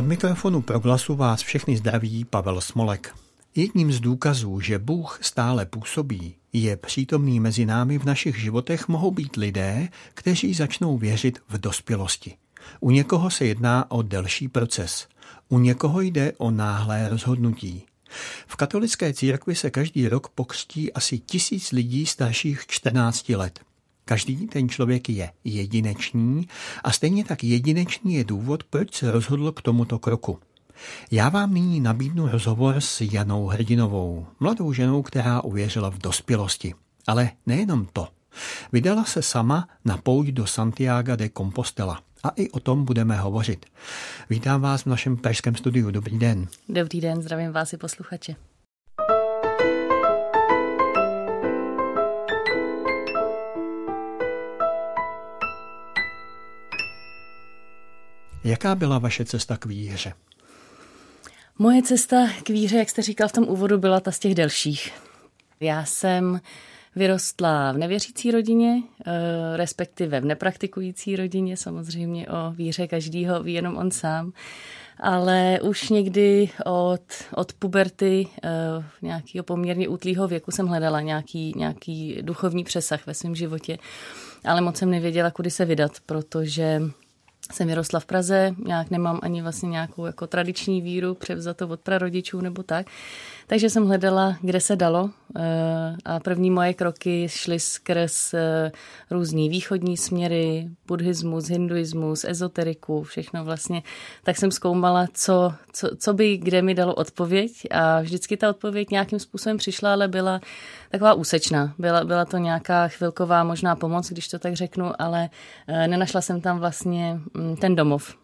Od mikrofonu proglasu vás všechny zdraví Pavel Smolek. Jedním z důkazů, že Bůh stále působí, je přítomný mezi námi v našich životech mohou být lidé, kteří začnou věřit v dospělosti. U někoho se jedná o delší proces, u někoho jde o náhlé rozhodnutí. V katolické církvi se každý rok pokřtí asi tisíc lidí starších 14 let. Každý ten člověk je jedinečný a stejně tak jedinečný je důvod, proč se rozhodl k tomuto kroku. Já vám nyní nabídnu rozhovor s Janou Hrdinovou, mladou ženou, která uvěřila v dospělosti. Ale nejenom to. Vydala se sama na pouť do Santiago de Compostela. A i o tom budeme hovořit. Vítám vás v našem pražském studiu. Dobrý den. Dobrý den, zdravím vás i posluchače. Jaká byla vaše cesta k víře? Moje cesta k víře, jak jste říkal v tom úvodu, byla ta z těch delších. Já jsem vyrostla v nevěřící rodině, eh, respektive v nepraktikující rodině, samozřejmě o víře každýho ví jenom on sám, ale už někdy od, od puberty eh, nějakého poměrně útlýho věku jsem hledala nějaký, nějaký duchovní přesah ve svém životě, ale moc jsem nevěděla, kudy se vydat, protože jsem vyrostla v Praze, nějak nemám ani vlastně nějakou jako tradiční víru převzatou od prarodičů nebo tak. Takže jsem hledala, kde se dalo eh, a první moje kroky šly skrz eh, různý východní směry, buddhismus, hinduismus, ezoteriku, všechno vlastně. Tak jsem zkoumala, co, co, co by kde mi dalo odpověď a vždycky ta odpověď nějakým způsobem přišla, ale byla taková úsečná. Byla, byla to nějaká chvilková možná pomoc, když to tak řeknu, ale eh, nenašla jsem tam vlastně mm, ten domov.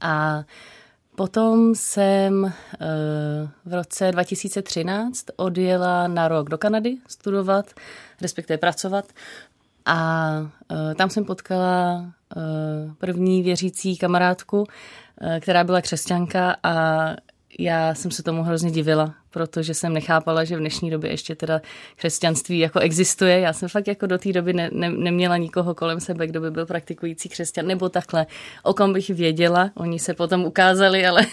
A Potom jsem eh, v roce 2013 odjela na rok do Kanady studovat, respektive pracovat. A eh, tam jsem potkala eh, první věřící kamarádku, která byla křesťanka a já jsem se tomu hrozně divila, protože jsem nechápala, že v dnešní době ještě teda křesťanství jako existuje. Já jsem fakt jako do té doby ne, ne, neměla nikoho kolem sebe, kdo by byl praktikující křesťan, nebo takhle, o kom bych věděla. Oni se potom ukázali, ale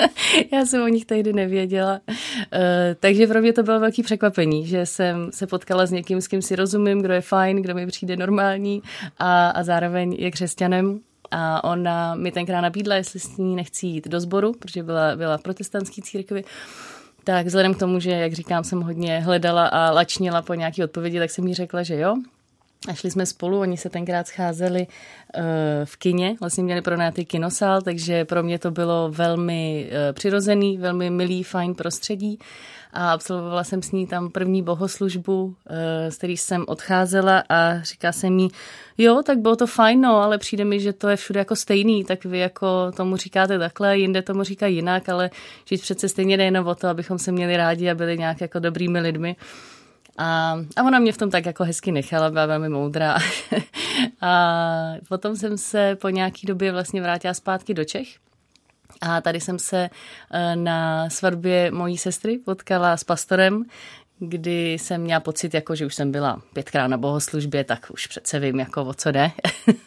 já jsem o nich tehdy nevěděla. Uh, takže pro mě to bylo velké překvapení, že jsem se potkala s někým, s kým si rozumím, kdo je fajn, kdo mi přijde normální a, a zároveň je křesťanem. A ona mi tenkrát nabídla, jestli s ní nechci jít do sboru, protože byla, byla v protestantské církvi. Tak vzhledem k tomu, že, jak říkám, jsem hodně hledala a lačnila po nějaké odpovědi, tak jsem jí řekla, že jo. A šli jsme spolu, oni se tenkrát scházeli uh, v kině, vlastně měli pronátý kinosál, takže pro mě to bylo velmi uh, přirozený, velmi milý, fajn prostředí a absolvovala jsem s ní tam první bohoslužbu, eh, z který jsem odcházela a říká se mi, jo, tak bylo to fajn, no, ale přijde mi, že to je všude jako stejný, tak vy jako tomu říkáte takhle, jinde tomu říká jinak, ale žít přece stejně nejen o to, abychom se měli rádi a byli nějak jako dobrými lidmi. A, a ona mě v tom tak jako hezky nechala, byla velmi moudrá. a potom jsem se po nějaký době vlastně vrátila zpátky do Čech a tady jsem se eh, na svatbě mojí sestry potkala s pastorem, kdy jsem měla pocit, jako, že už jsem byla pětkrát na bohoslužbě, tak už přece vím, jako o co jde.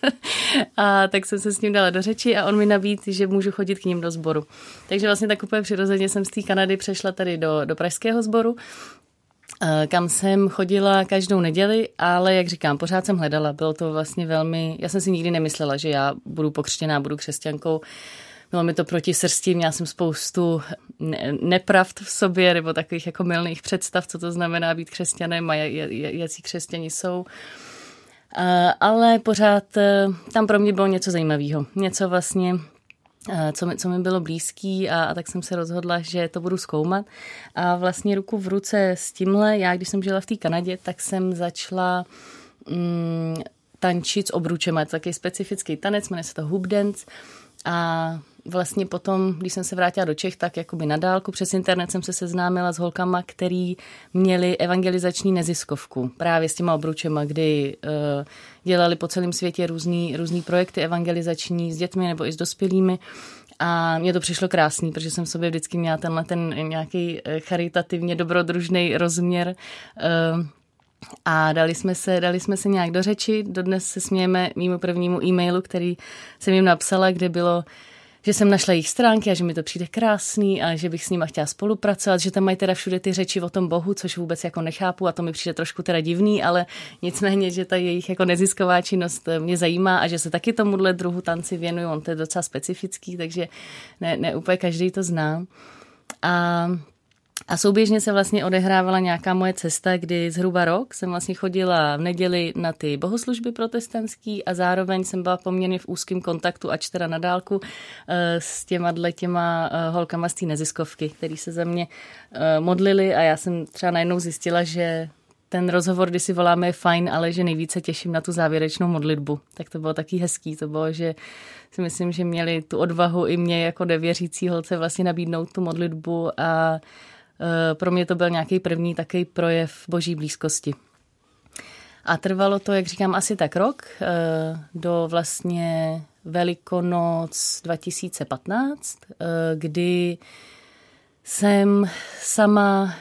a tak jsem se s ním dala do řeči a on mi nabít, že můžu chodit k ním do sboru. Takže vlastně tak úplně přirozeně jsem z té Kanady přešla tady do, do pražského sboru, kam jsem chodila každou neděli, ale jak říkám, pořád jsem hledala. Bylo to vlastně velmi, já jsem si nikdy nemyslela, že já budu pokřtěná, budu křesťankou bylo mi to proti srsti, měla jsem spoustu nepravd v sobě nebo takových jako milných představ, co to znamená být křesťanem a jaký křesťani jsou. Ale pořád e, tam pro mě bylo něco zajímavého. Něco vlastně, co mi, co mi bylo blízký a, a tak jsem se rozhodla, že to budu zkoumat. A vlastně ruku v ruce s tímhle, já když jsem žila v té Kanadě, tak jsem začala mm, tančit s obručema. Je to takový specifický tanec, jmenuje se to hoop dance. A vlastně potom, když jsem se vrátila do Čech, tak jakoby na dálku přes internet jsem se seznámila s holkama, který měli evangelizační neziskovku právě s těma obručema, kdy uh, dělali po celém světě různý, různý projekty evangelizační s dětmi nebo i s dospělými. A mně to přišlo krásný, protože jsem sobě vždycky měla tenhle ten nějaký eh, charitativně dobrodružný rozměr. Uh, a dali jsme, se, dali jsme se nějak do řeči. Dodnes se smějeme mýmu prvnímu e-mailu, který jsem jim napsala, kde bylo že jsem našla jejich stránky a že mi to přijde krásný a že bych s nima chtěla spolupracovat, že tam mají teda všude ty řeči o tom Bohu, což vůbec jako nechápu a to mi přijde trošku teda divný, ale nicméně, že ta jejich jako nezisková činnost mě zajímá a že se taky tomuhle druhu tanci věnují, on to je docela specifický, takže ne, ne úplně každý to zná. A a souběžně se vlastně odehrávala nějaká moje cesta, kdy zhruba rok jsem vlastně chodila v neděli na ty bohoslužby protestantský a zároveň jsem byla poměrně v úzkém kontaktu, ač teda na dálku, eh, s těma dle těma eh, holkama z té neziskovky, který se za mě eh, modlili a já jsem třeba najednou zjistila, že ten rozhovor, kdy si voláme, je fajn, ale že nejvíce těším na tu závěrečnou modlitbu. Tak to bylo taky hezký. To bylo, že si myslím, že měli tu odvahu i mě jako nevěřící holce vlastně nabídnout tu modlitbu a pro mě to byl nějaký první takový projev boží blízkosti. A trvalo to, jak říkám, asi tak rok eh, do vlastně Velikonoc 2015, eh, kdy jsem sama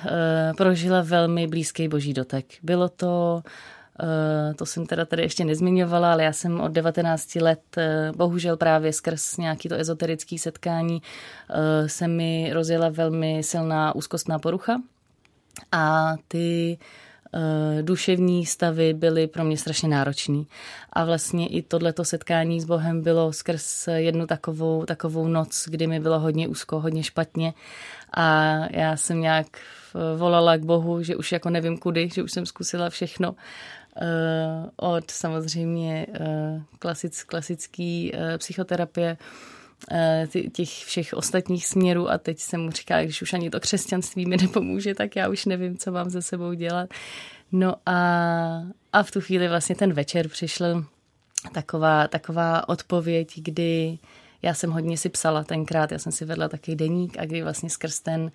prožila velmi blízký boží dotek. Bylo to Eh, to jsem teda tady ještě nezmiňovala, ale já jsem od 19 let, eh, bohužel právě skrz nějaký to ezoterický setkání, eh, se mi rozjela velmi silná úzkostná porucha. A ty duševní stavy byly pro mě strašně náročný. A vlastně i tohleto setkání s Bohem bylo skrz jednu takovou, takovou noc, kdy mi bylo hodně úzko, hodně špatně. A já jsem nějak volala k Bohu, že už jako nevím kudy, že už jsem zkusila všechno. Eh, od samozřejmě eh, klasic, klasický eh, psychoterapie, těch všech ostatních směrů a teď jsem mu říká, když už ani to křesťanství mi nepomůže, tak já už nevím, co mám se sebou dělat. No a, a v tu chvíli vlastně ten večer přišel taková, taková odpověď, kdy já jsem hodně si psala tenkrát, já jsem si vedla taky deník a kdy vlastně skrz ten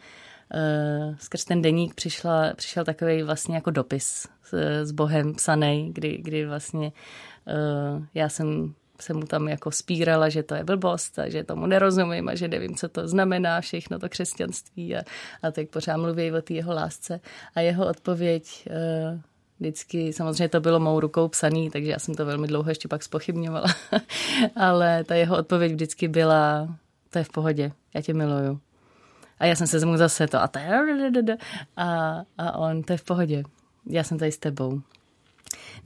skrz ten deník přišla, přišel takový vlastně jako dopis s, s Bohem psaný, kdy, kdy vlastně uh, já jsem se mu tam jako spírala, že to je blbost a že tomu nerozumím a že nevím, co to znamená všechno to křesťanství a, a tak pořád mluví o té jeho lásce. A jeho odpověď uh, vždycky, samozřejmě to bylo mou rukou psaný, takže já jsem to velmi dlouho ještě pak spochybňovala, ale ta jeho odpověď vždycky byla, to je v pohodě, já tě miluju. A já jsem se mu zase to a, ta, a, a on, to je v pohodě, já jsem tady s tebou.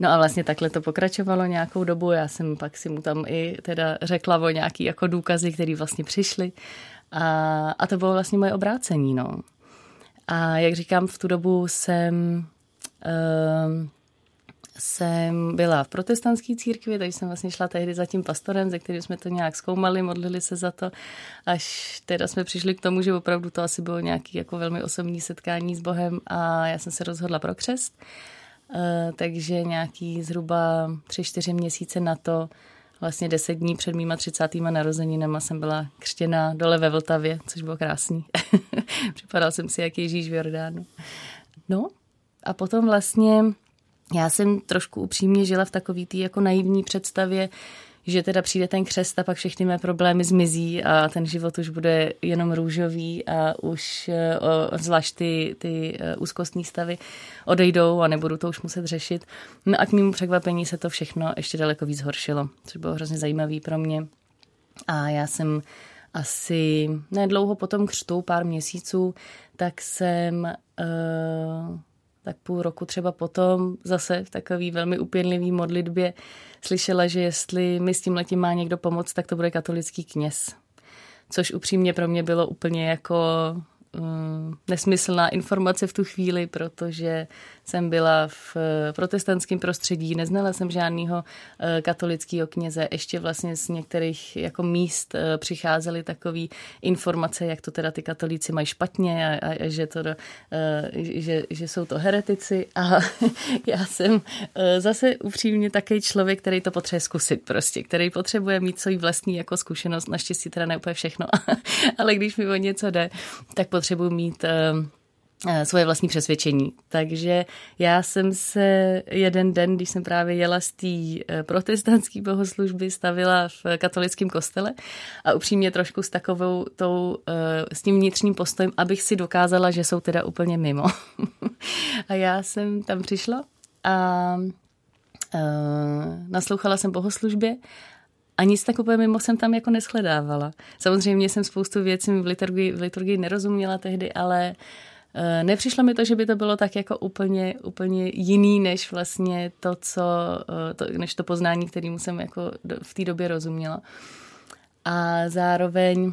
No a vlastně takhle to pokračovalo nějakou dobu. Já jsem pak si mu tam i teda řekla o nějaký jako důkazy, které vlastně přišly. A, a to bylo vlastně moje obrácení, no. A jak říkám, v tu dobu jsem uh, jsem byla v protestantské církvi, takže jsem vlastně šla tehdy za tím pastorem, ze kterým jsme to nějak zkoumali, modlili se za to, až teda jsme přišli k tomu, že opravdu to asi bylo nějaký jako velmi osobní setkání s Bohem a já jsem se rozhodla pro křest. Uh, takže nějaký zhruba tři, čtyři měsíce na to, vlastně deset dní před mýma třicátýma narozeninama jsem byla křtěna dole ve Vltavě, což bylo krásný. Připadal jsem si jak Ježíš v Jordánu. No a potom vlastně já jsem trošku upřímně žila v takový té jako naivní představě, že teda přijde ten křest a pak všechny mé problémy zmizí a ten život už bude jenom růžový a už o, zvlášť ty, ty e, úzkostní stavy odejdou a nebudu to už muset řešit. No a k mému překvapení se to všechno ještě daleko víc horšilo, což bylo hrozně zajímavý pro mě. A já jsem asi nedlouho po tom křtu, pár měsíců, tak jsem uh, tak půl roku třeba potom zase v takový velmi upěnlivý modlitbě slyšela, že jestli mi s tím letím má někdo pomoct, tak to bude katolický kněz. Což upřímně pro mě bylo úplně jako Mm, nesmyslná informace v tu chvíli, protože jsem byla v eh, protestantském prostředí, neznala jsem žádného eh, katolického kněze. Ještě vlastně z některých jako míst eh, přicházely takové informace, jak to teda ty katolíci mají špatně a, a, a že, to, že, že jsou to heretici. A já jsem zase upřímně takový člověk, který to potřebuje zkusit prostě, který potřebuje mít svůj vlastní jako zkušenost, naštěstí teda ne úplně všechno, ale když mi o něco jde, tak potřebuji mít svoje vlastní přesvědčení. Takže já jsem se jeden den, když jsem právě jela z té eh, protestantské bohoslužby, stavila v katolickém kostele a upřímně trošku s takovou tou, s tím vnitřním postojem, abych si dokázala, že jsou teda úplně mimo. a já jsem tam přišla a naslouchala jsem bohoslužbě a nic tak úplně mimo jsem tam jako neschledávala. Samozřejmě jsem spoustu věcí v liturgii, v liturgii nerozuměla tehdy, ale eh, Nepřišlo mi to, že by to bylo tak jako úplně, úplně jiný, než vlastně to, co, eh, to, než to poznání, kterým jsem jako v té době rozuměla. A zároveň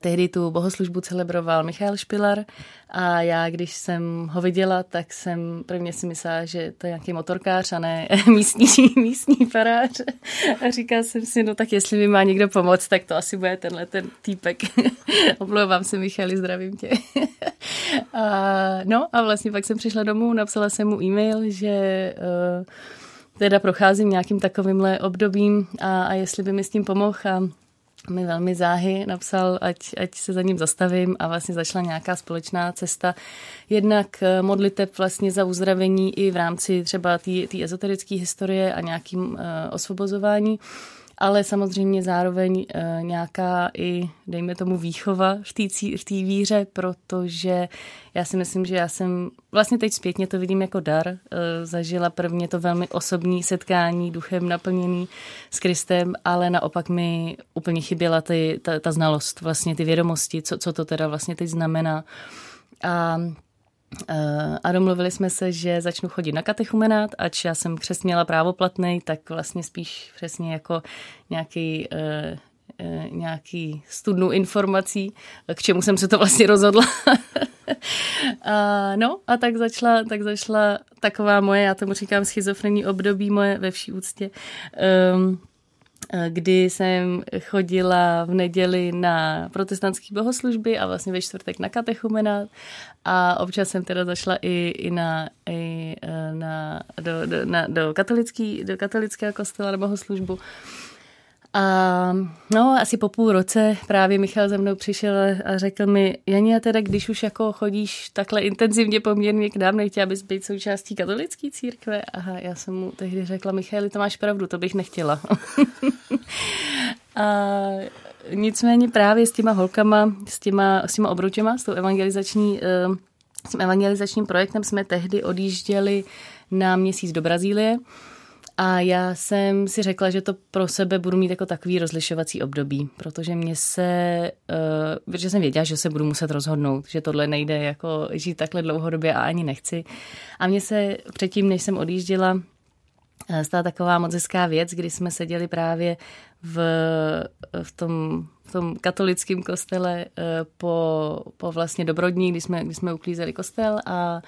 Tehdy tu bohoslužbu celebroval Michal Špilar a já, když jsem ho viděla, tak jsem prvně si myslela, že to je nějaký motorkář a ne místní, místní farář. A říkala jsem si, no tak jestli mi má někdo pomoct, tak to asi bude tenhle ten týpek. Omlouvám se, Michali, zdravím tě. a, no a vlastně pak jsem přišla domů, napsala jsem mu e-mail, že uh, teda procházím nějakým takovýmhle obdobím a, a jestli by mi s tím pomohl a mi velmi záhy napsal, ať, ať se za ním zastavím a vlastně začala nějaká společná cesta. Jednak eh, modliteb vlastně za uzdravení i v rámci třeba té ezoterické historie a nějakým uh, osvobozování ale samozřejmě zároveň e, nějaká i, dejme tomu, výchova v té v víře, protože já si myslím, že já jsem vlastně teď zpětně to vidím jako dar. E, zažila prvně to velmi osobní setkání, duchem naplněný s Kristem, ale naopak mi úplně chyběla ty, ta, ta znalost, vlastně ty vědomosti, co, co to teda vlastně teď znamená. A a domluvili jsme se, že začnu chodit na katechumenát, ač já jsem přesměla právoplatný, tak vlastně spíš přesně jako nějaký eh, eh, nějaký studnu informací, k čemu jsem se to vlastně rozhodla. a, no a tak začala, tak začala taková moje, já tomu říkám schizofrenní období moje ve vší úctě. Um, Eh, kdy jsem chodila v neděli na protestantské bohoslužby a vlastně ve čtvrtek na katechumenát a občas jsem teda zašla i, i, na, i eh, na, do, do, na, do, katolický, do katolického kostela na bohoslužbu. A no, asi po půl roce právě Michal ze mnou přišel a řekl mi, Jani, a teda když už jako chodíš takhle intenzivně poměrně k nám, nechtěla bys být součástí katolické církve? Aha, já jsem mu tehdy řekla, Michali, to máš pravdu, to bych nechtěla. a nicméně právě s těma holkama, s těma, s těma obručema, s tou evangelizační, eh, s tím evangelizačním projektem jsme tehdy odjížděli na měsíc do Brazílie a já jsem si řekla, že to pro sebe budu mít jako takový rozlišovací období, protože mě se, uh, protože jsem věděla, že se budu muset rozhodnout, že tohle nejde jako žít takhle dlouhodobě a ani nechci. A mě se předtím, než jsem odjížděla, eh, stala taková moc hezká věc, kdy jsme seděli právě v, v tom v tom katolickém kostele eh, po, po vlastně Dobrodní, kdy jsme, kdy jsme uklízeli kostel a,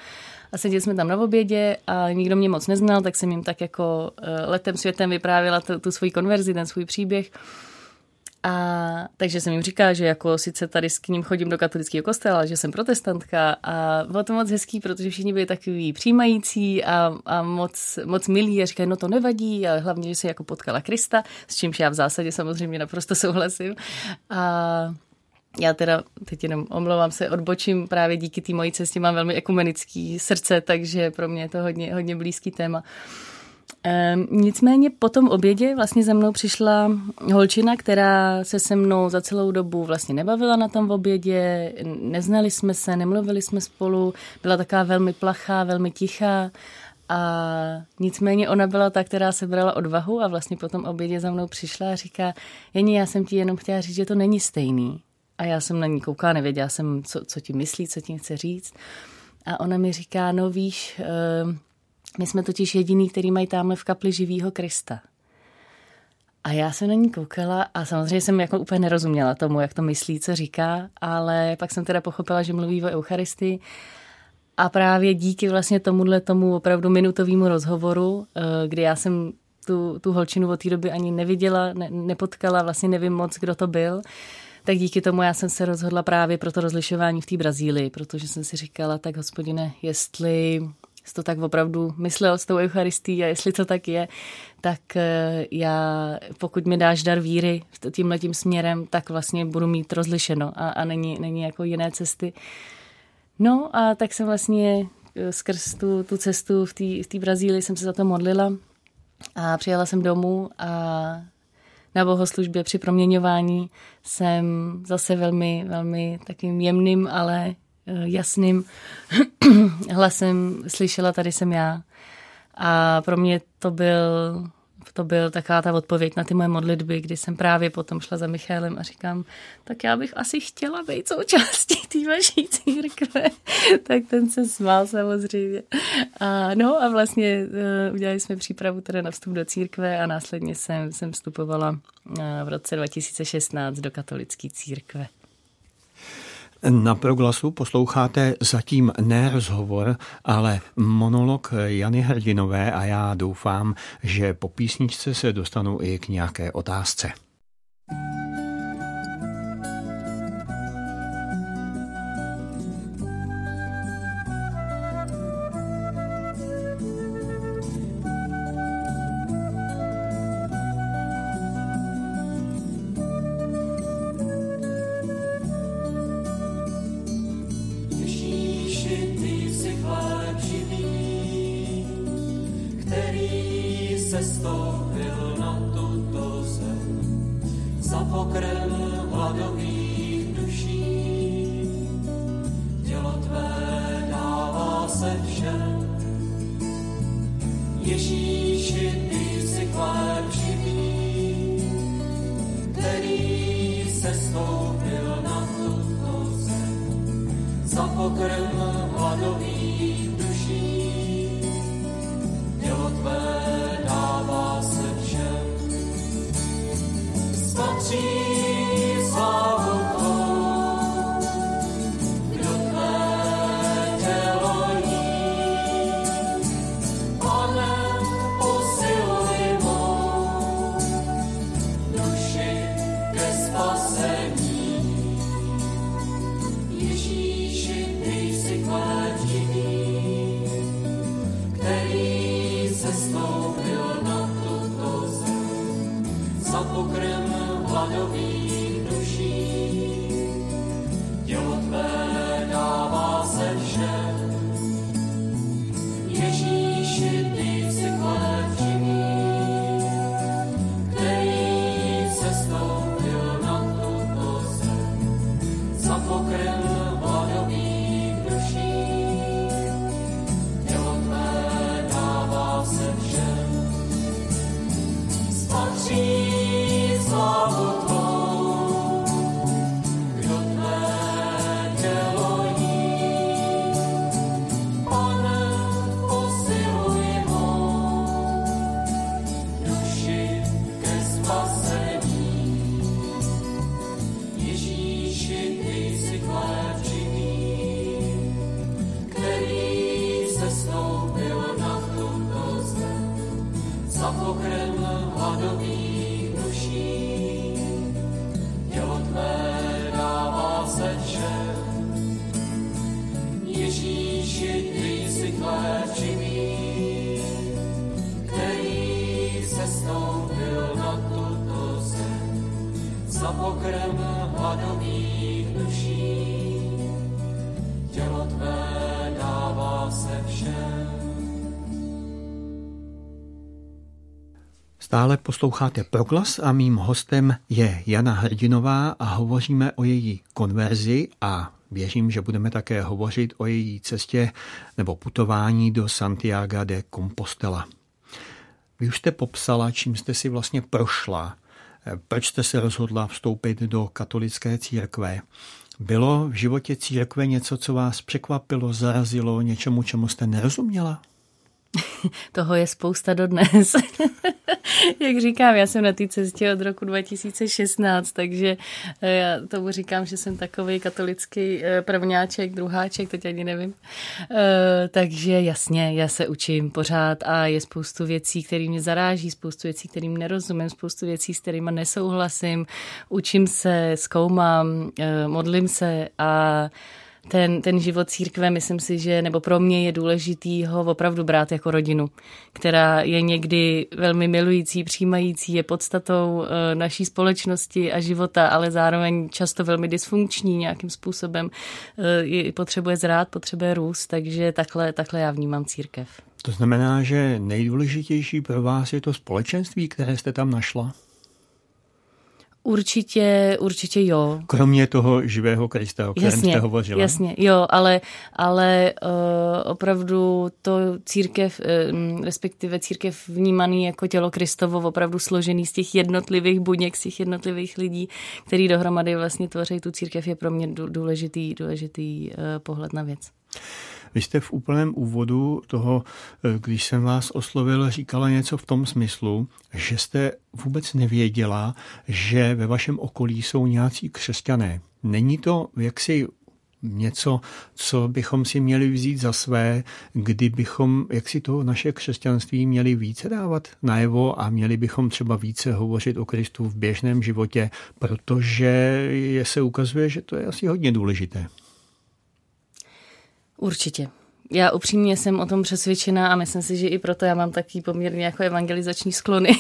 a seděli jsme tam na obědě a nikdo mě moc neznal, tak jsem jim tak jako eh, letem světem vyprávěla tu, tu svoji konverzi, ten svůj příběh. A takže jsem jim říkala, že jako sice tady s ním chodím do katolického kostela, že jsem protestantka a bylo to moc hezký, protože všichni byli takový přijímající a, a moc, moc milí a říkají, no to nevadí, ale hlavně, že se jako potkala Krista, s čímž já v zásadě samozřejmě naprosto souhlasím. A já teda teď jenom omlouvám se, odbočím právě díky té mojí cestě, mám velmi ekumenický srdce, takže pro mě je to hodně, hodně blízký téma. Ehm, nicméně po tom obědě vlastně za mnou přišla holčina, která se se mnou za celou dobu vlastně nebavila na tom obědě, neznali jsme se, nemluvili jsme spolu, byla taková velmi plachá, velmi tichá a nicméně ona byla ta, která se brala odvahu a vlastně po tom obědě za mnou přišla a říká, Jení, já jsem ti jenom chtěla říct, že to není stejný. A já jsem na ní koukala, nevěděla jsem, co, co ti myslí, co ti chce říct. A ona mi říká, no víš, my jsme totiž jediný, který mají tamhle v kapli živýho Krista. A já jsem na ní koukala a samozřejmě jsem jako úplně nerozuměla tomu, jak to myslí, co říká, ale pak jsem teda pochopila, že mluví o Eucharistii a právě díky vlastně tomuhle tomu opravdu minutovému rozhovoru, eh, kdy já jsem tu, tu holčinu od té doby ani neviděla, ne, nepotkala, vlastně nevím moc, kdo to byl, tak díky tomu já jsem se rozhodla právě pro to rozlišování v té Brazílii, protože jsem si říkala, tak hospodine, jestli jsi to tak opravdu myslel s tou Eucharistí a jestli to tak je, tak eh, já, pokud mi dáš dar víry tímhle tím směrem, tak vlastně budu mít rozlišeno a, a není, není jako jiné cesty. No a tak jsem vlastně eh, skrz tu, tu cestu v té v Brazílii jsem se za to modlila a přijela jsem domů a na bohoslužbě při proměňování jsem zase velmi, velmi takým jemným, ale jasným hlasem slyšela, tady jsem já. A pro mě to byl to byl taková ta odpověď na ty moje modlitby, kdy jsem právě potom šla za Michálem a říkám, tak já bych asi chtěla být součástí té vaší církve. tak ten se smál samozřejmě. A, no a vlastně uh, udělali jsme přípravu teda na vstup do církve a následně jsem, jsem vstupovala uh, v roce 2016 do katolické církve. Na proglasu posloucháte zatím ne rozhovor, ale monolog Jany Hrdinové a já doufám, že po písničce se dostanu i k nějaké otázce. Listen. Stále posloucháte Proglas a mým hostem je Jana Hrdinová a hovoříme o její konverzi a věřím, že budeme také hovořit o její cestě nebo putování do Santiago de Compostela. Vy už jste popsala, čím jste si vlastně prošla, proč jste se rozhodla vstoupit do katolické církve. Bylo v životě církve něco, co vás překvapilo, zarazilo, něčemu, čemu jste nerozuměla? Toho je spousta dodnes. Jak říkám, já jsem na té cestě od roku 2016, takže eh, já tomu říkám, že jsem takový katolický eh, prvňáček, druháček, teď ani nevím. Eh, takže jasně, já se učím pořád a je spoustu věcí, které mě zaráží, spoustu věcí, kterým nerozumím, spoustu věcí, s kterými nesouhlasím. Učím se, zkoumám, modlím se a ten, ten život církve, myslím si, že nebo pro mě je důležitý ho opravdu brát jako rodinu, která je někdy velmi milující, přijímající, je podstatou eh, naší společnosti a života, ale zároveň často velmi dysfunkční nějakým způsobem. Eh, potřebuje zrát, potřebuje růst, takže takhle, takhle já vnímám církev. To znamená, že nejdůležitější pro vás je to společenství, které jste tam našla? Určitě, určitě jo. Kromě toho živého Krista, o kterém jasně, jste hovořila. Jasně, jo, ale, ale uh, opravdu to církev, uh, respektive církev vnímaný jako tělo Kristovo, opravdu složený z těch jednotlivých buněk, z těch jednotlivých lidí, který dohromady vlastně tvoří tu církev, je pro mě důležitý, důležitý uh, pohled na věc. Vy jste v úplném úvodu toho, eh, když jsem vás oslovil, říkala něco v tom smyslu, že jste vůbec nevěděla, že ve vašem okolí jsou nějací křesťané. Není to jaksi něco, co bychom si měli vzít za své, kdybychom, jak si to naše křesťanství měli více dávat najevo a měli bychom třeba více hovořit o Kristu v běžném životě, protože se ukazuje, že to je asi hodně důležité. Určitě. Já upřímně jsem o tom přesvědčená a myslím si, že i proto já mám taky poměrně jako evangelizační sklony.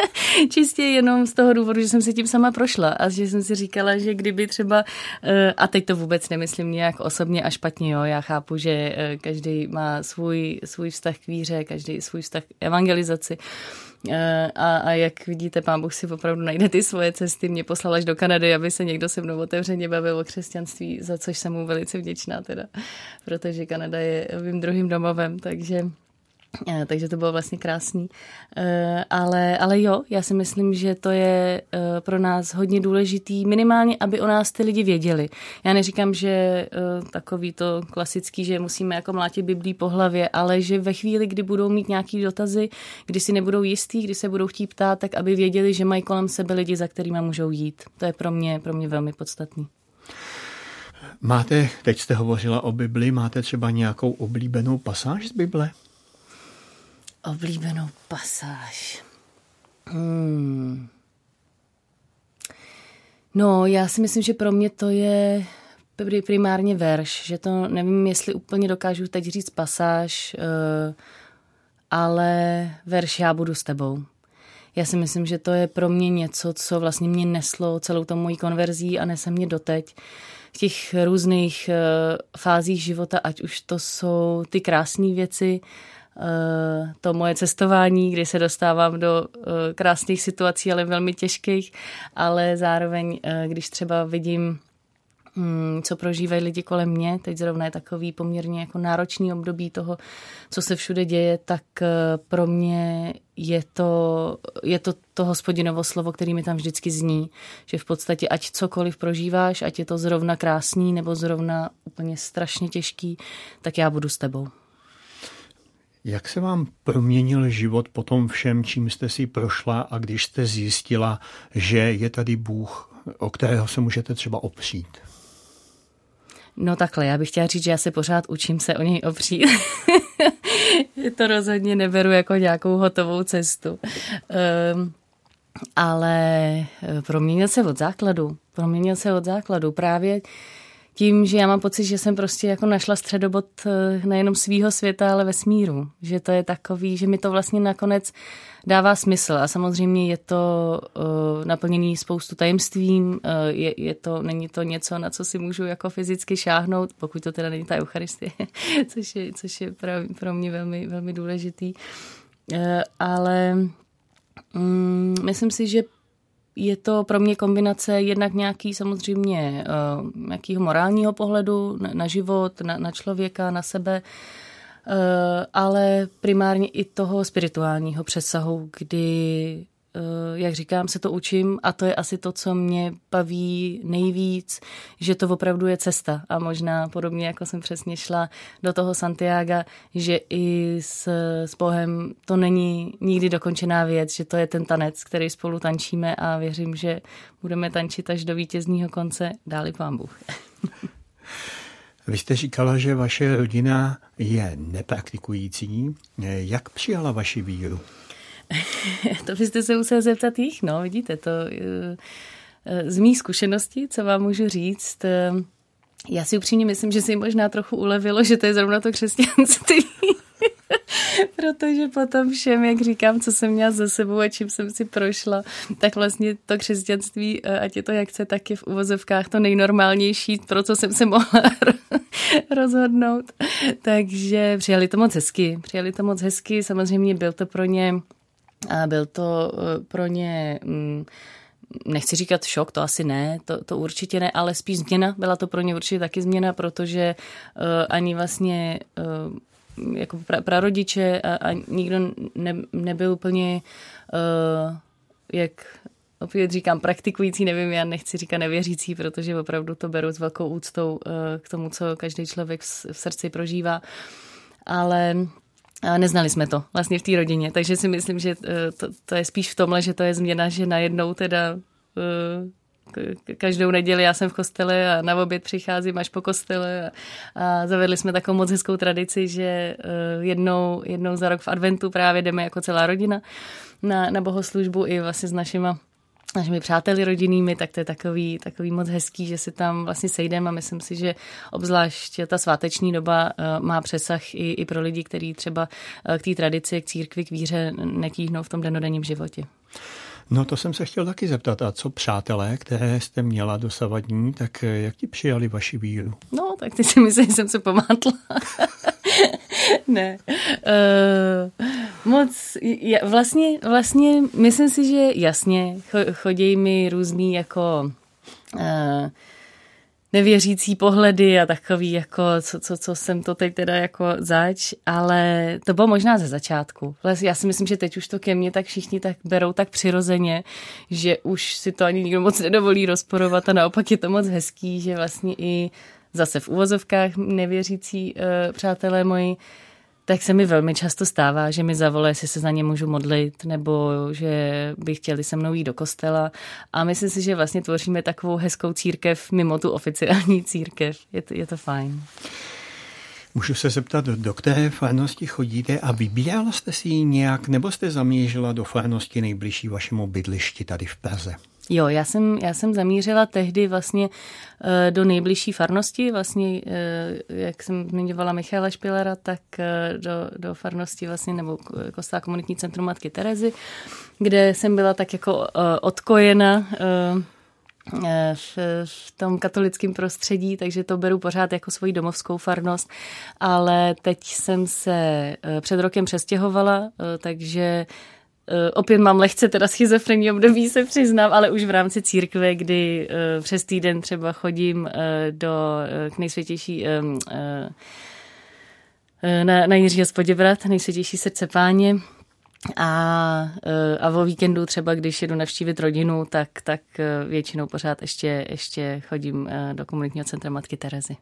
Čistě jenom z toho důvodu, že jsem si tím sama prošla a že jsem si říkala, že kdyby třeba, eh, a teď to vůbec nemyslím nějak osobně a špatně, jo, já chápu, že eh, každý má svůj, svůj vztah k víře, každý svůj vztah k evangelizaci, a, a jak vidíte, pán Bůh si opravdu najde ty svoje cesty. Mě poslal až do Kanady, aby se někdo se mnou otevřeně bavil o křesťanství, za což jsem mu velice vděčná teda, protože Kanada je mým druhým domovem, takže Eh, takže to bylo vlastně krásný. Eh, ale, ale jo, já si myslím, že to je eh, pro nás hodně důležitý, minimálně, aby o nás ty lidi věděli. Já neříkám, že takový to klasický, že musíme jako mlátit Biblí po hlavě, ale že ve chvíli, kdy budou mít nějaký dotazy, kdy si nebudou jistý, kdy se budou chtít ptát, tak aby věděli, že mají kolem sebe lidi, za kterými můžou jít. To je pro mě, pro mě velmi podstatný. Máte, teď jste hovořila o Bibli, máte třeba nějakou oblíbenou pasáž z Bible? Oblíbenou pasáž. Hmm. No, já si myslím, že pro mě to je primárně verš, že to nevím, jestli úplně dokážu teď říct pasáž, eh, ale verš Já budu s tebou. Já si myslím, že to je pro mě něco, co vlastně mě neslo celou tou mojí konverzí a nese mě doteď v těch různých eh, fázích života, ať už to jsou ty krásné věci, to moje cestování, kdy se dostávám do eh, krásných situací, ale velmi těžkých, ale zároveň, eh, když třeba vidím hm, co prožívají lidi kolem mě. Teď zrovna je takový poměrně jako náročný období toho, co se všude děje, tak pro mě je to, je to to hospodinovo slovo, který mi tam vždycky zní, že v podstatě ať cokoliv prožíváš, ať je to zrovna krásný nebo zrovna úplně strašně těžký, tak já budu s tebou. Jak se vám proměnil život po tom všem, čím jste si prošla a když jste zjistila, že je tady Bůh, o kterého se můžete třeba opřít? No takhle, já bych chtěla říct, že já se pořád učím se o něj opřít. to rozhodně neberu jako nějakou hotovou cestu. Um, ale eh, proměnil se od základu. Proměnil se od základu. Právě tím, že já mám pocit, že jsem prostě jako našla středobod eh, nejenom svýho světa, ale vesmíru. Že to je takový, že mi to vlastně nakonec dává smysl a samozřejmě je to uh, naplněný spoustu tajemstvím, uh, je, je to, není to něco, na co si můžu jako fyzicky šáhnout, pokud to teda není ta Eucharistie, což je, což je pro, pro mě velmi, velmi důležitý. Uh, ale um, myslím si, že je to pro mě kombinace jednak nějaký samozřejmě uh, nějakého morálního pohledu na, život, na, na člověka, na sebe, uh, ale primárně i toho spirituálního přesahu, kdy Eh, jak říkám, se to učím a to je asi to, co mě baví nejvíc, že to opravdu je cesta a možná podobně, jako jsem přesně šla do toho Santiago, že i s, s Bohem to není nikdy dokončená věc, že to je ten tanec, který spolu tančíme a věřím, že budeme tančit až do vítězního konce, dáli pán Bůh. Vy jste říkala, že vaše rodina je nepraktikující. Jak přijala vaši víru? to byste se musel zeptat jich, no, vidíte, to eh, eh, z mých zkušeností, co vám můžu říct, eh, já si upřímně myslím, že si možná trochu ulevilo, že to je zrovna to křesťanství. Protože potom všem, jak říkám, co jsem měla za sebou a čím jsem si prošla, tak vlastně to křesťanství, ať je to jak chce, tak je v uvozovkách to nejnormálnější, pro co jsem se mohla rozhodnout. Takže přijali to moc hezky. Přijali to moc hezky, samozřejmě byl to pro ně a byl to eh, pro ně mm, nechci říkat šok, to asi ne, to, to určitě ne, ale spíš změna. Byla to pro ně určitě taky změna, protože uh, ani vlastně uh, jako pra, prarodiče a, a nikdo ne, nebyl úplně, uh, jak opět říkám praktikující, nevím, já nechci říkat nevěřící, protože opravdu to beru s velkou úctou uh, k tomu, co každý člověk v, v srdci prožívá. Ale a neznali jsme to vlastně v té rodině, takže si myslím, že eh, to, to je spíš v tomhle, že to je změna, že najednou teda eh, každou neděli já jsem v kostele a na oběd přicházím až po kostele a, a zavedli jsme takovou moc hezkou tradici, že eh, jednou, jednou za rok v adventu právě jdeme jako celá rodina na, na bohoslužbu i vlastně s našima našimi přáteli rodinnými, tak to je takový, takový moc hezký, že si tam vlastně sejdeme a myslím si, že obzvlášť ta sváteční doba eh, má přesah i, i pro lidi, kteří třeba eh, k té tradici, k církvi, k víře netíhnou v tom denodenním životě. No to jsem se chtěl taky zeptat. A co přátelé, které jste měla dosavadní, tak eh, jak ti přijali vaši víru? No, tak ty si myslíš, že jsem se památla. ne. Uh, moc, vlastně, vlastně myslím si, že jasně, chodí mi různý jako uh, nevěřící pohledy a takový, jako, co, co, co jsem to teď teda jako zač, ale to bylo možná ze začátku. Já si myslím, že teď už to ke mně tak všichni tak berou tak přirozeně, že už si to ani nikdo moc nedovolí rozporovat a naopak je to moc hezký, že vlastně i zase v uvozovkách nevěřící uh, přátelé moji tak se mi velmi často stává, že mi zavolá, jestli se za ně můžu modlit, nebo že by chtěli se mnou jít do kostela. A myslím si, že vlastně tvoříme takovou hezkou církev mimo tu oficiální církev. Je to, je to fajn. Můžu se zeptat, do které farnosti chodíte a vybírala jste si ji nějak, nebo jste zamířila do farnosti nejbližší vašemu bydlišti tady v Praze? Jo, já jsem, já jsem zamířila tehdy vlastně uh, do nejbližší farnosti, vlastně, uh, jak jsem zmiňovala Michaela Špilera, tak uh, do, do farnosti vlastně, nebo kostela komunitní centrum Matky Terezy, kde jsem byla tak jako odkojena v, v tom katolickém prostředí, takže to beru pořád jako svoji domovskou farnost, ale teď jsem se před rokem přestěhovala, takže opět mám lehce teda schizofrenní období, se přiznám, ale už v rámci církve, kdy uh, přes týden třeba chodím uh, do, k nejsvětější na, na Jiřího Spoděbrat, nejsvětější srdce páně. A, a o víkendu třeba, když jedu navštívit rodinu, tak, tak většinou pořád ještě, ještě chodím do komunitního centra Matky Terezy.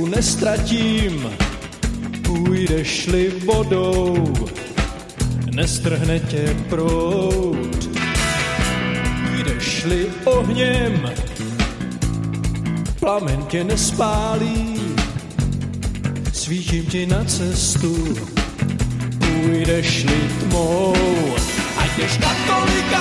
Nestratím, půjdeš-li vodou, nestrhne tě prout. Půjdeš-li ohněm, plamen tě nespálí, svítím ti na cestu, půjdeš-li tmou. Ať na tolik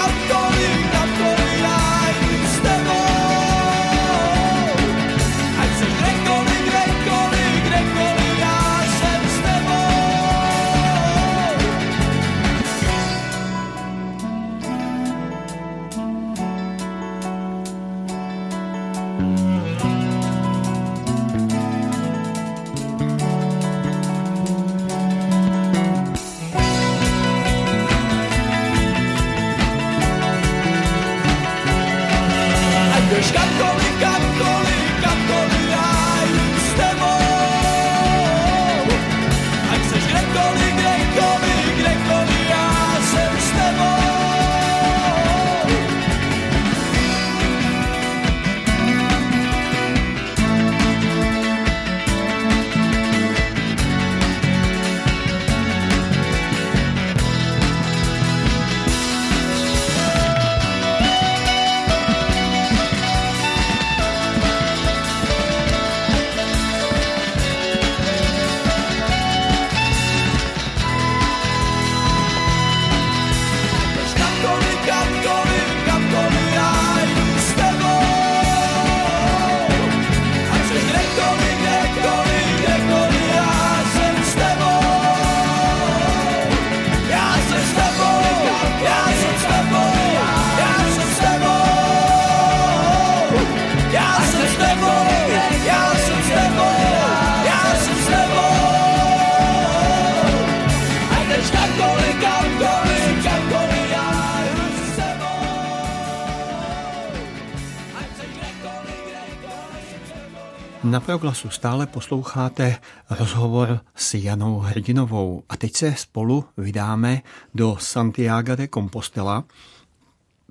Na proglasu stále posloucháte rozhovor s Janou Hrdinovou a teď se spolu vydáme do Santiago de Compostela.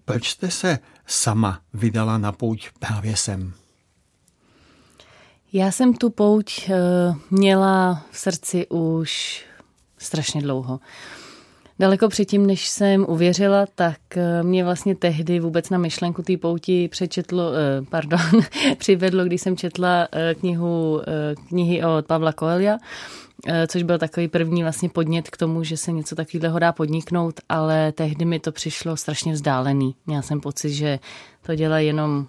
Proč jste se sama vydala na pouť právě sem? Já jsem tu pouť eh, měla v srdci už strašně dlouho. Daleko předtím, než jsem uvěřila, tak eh, mě vlastně tehdy vůbec na myšlenku té pouti přečetlo, eh, pardon, přivedlo, když jsem četla eh, knihu, knihy od Pavla Coelia, což byl takový první vlastně podnět k tomu, že se něco takového dá podniknout, ale tehdy mi to přišlo strašně vzdálený. Měla jsem pocit, že to dělají jenom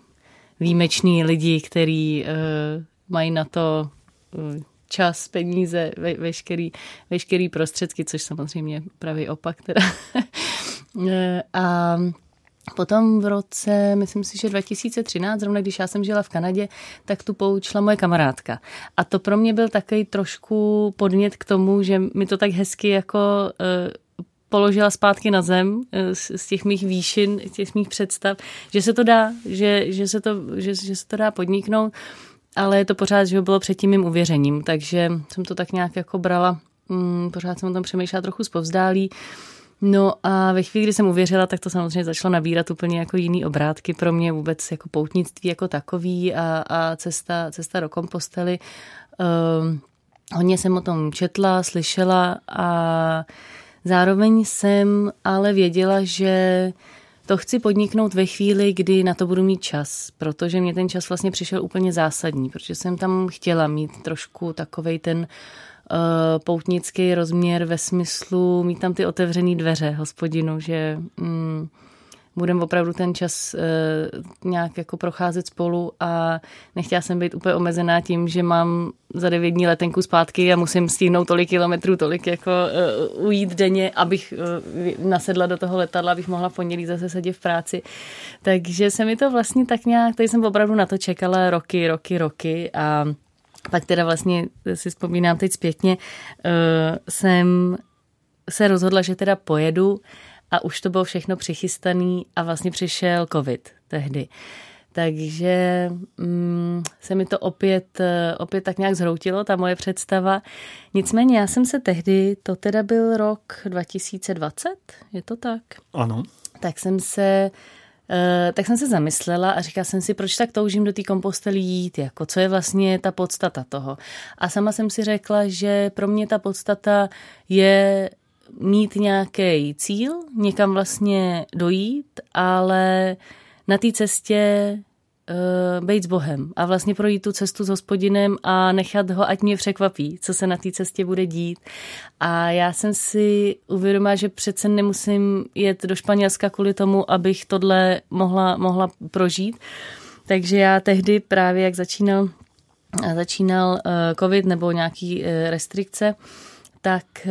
výjimeční lidi, kteří mají na to čas, peníze, ve, veškerý, veškerý prostředky, což samozřejmě pravý opak teda. E, a Potom v roce, myslím si, že 2013, zrovna když já jsem žila v Kanadě, tak tu poučila moje kamarádka. A to pro mě byl takový trošku podnět k tomu, že mi to tak hezky jako uh, položila zpátky na zem z, z těch mých výšin, z těch mých představ, že se to dá, že, že, se, to, že, že se to dá podniknout ale to pořád, že bylo před tím mým uvěřením, takže jsem to tak nějak jako brala, mm, pořád jsem o tom přemýšlela trochu zpovzdálí. No a ve chvíli, kdy jsem uvěřila, tak to samozřejmě začalo nabírat úplně jako jiný obrátky pro mě vůbec jako poutnictví jako takový a, a cesta, cesta do kompostely. Um, hodně jsem o tom četla, slyšela a zároveň jsem ale věděla, že to chci podniknout ve chvíli, kdy na to budu mít čas, protože mě ten čas vlastně přišel úplně zásadní, protože jsem tam chtěla mít trošku takovej ten uh, poutnický rozměr ve smyslu mít tam ty otevřené dveře hospodinu, že um, budeme opravdu ten čas uh, nějak jako procházet spolu a nechtěla jsem být úplně omezená tím, že mám za devět dní letenku zpátky a musím stihnout tolik kilometrů, tolik jako uh, ujít denně, abych uh, nasedla do toho letadla, abych mohla v pondělí zase sedět v práci. Takže se mi to vlastně tak nějak, tady jsem opravdu na to čekala roky, roky, roky a pak teda vlastně si vzpomínám teď zpětně, uh, jsem se rozhodla, že teda pojedu a už to bylo všechno přichystané a vlastně přišel covid tehdy. Takže mm, se mi to opět, eh, opět tak nějak zhroutilo, ta moje představa. Nicméně já jsem se tehdy, to teda byl rok 2020, je to tak? Ano. Tak jsem se Uh, tak jsem se zamyslela a říkala jsem si, proč tak toužím do té kompostely jít, jako co je vlastně ta podstata toho. A sama jsem si řekla, že pro mě ta podstata je mít nějaký cíl, někam vlastně dojít, ale na té cestě uh, být s Bohem a vlastně projít tu cestu s hospodinem a nechat ho, ať mě překvapí, co se na té cestě bude dít. A já jsem si uvědomila, že přece nemusím jet do Španělska kvůli tomu, abych tohle mohla, mohla prožít. Takže já tehdy právě, jak začínal, začínal uh, covid nebo nějaký uh, restrikce, tak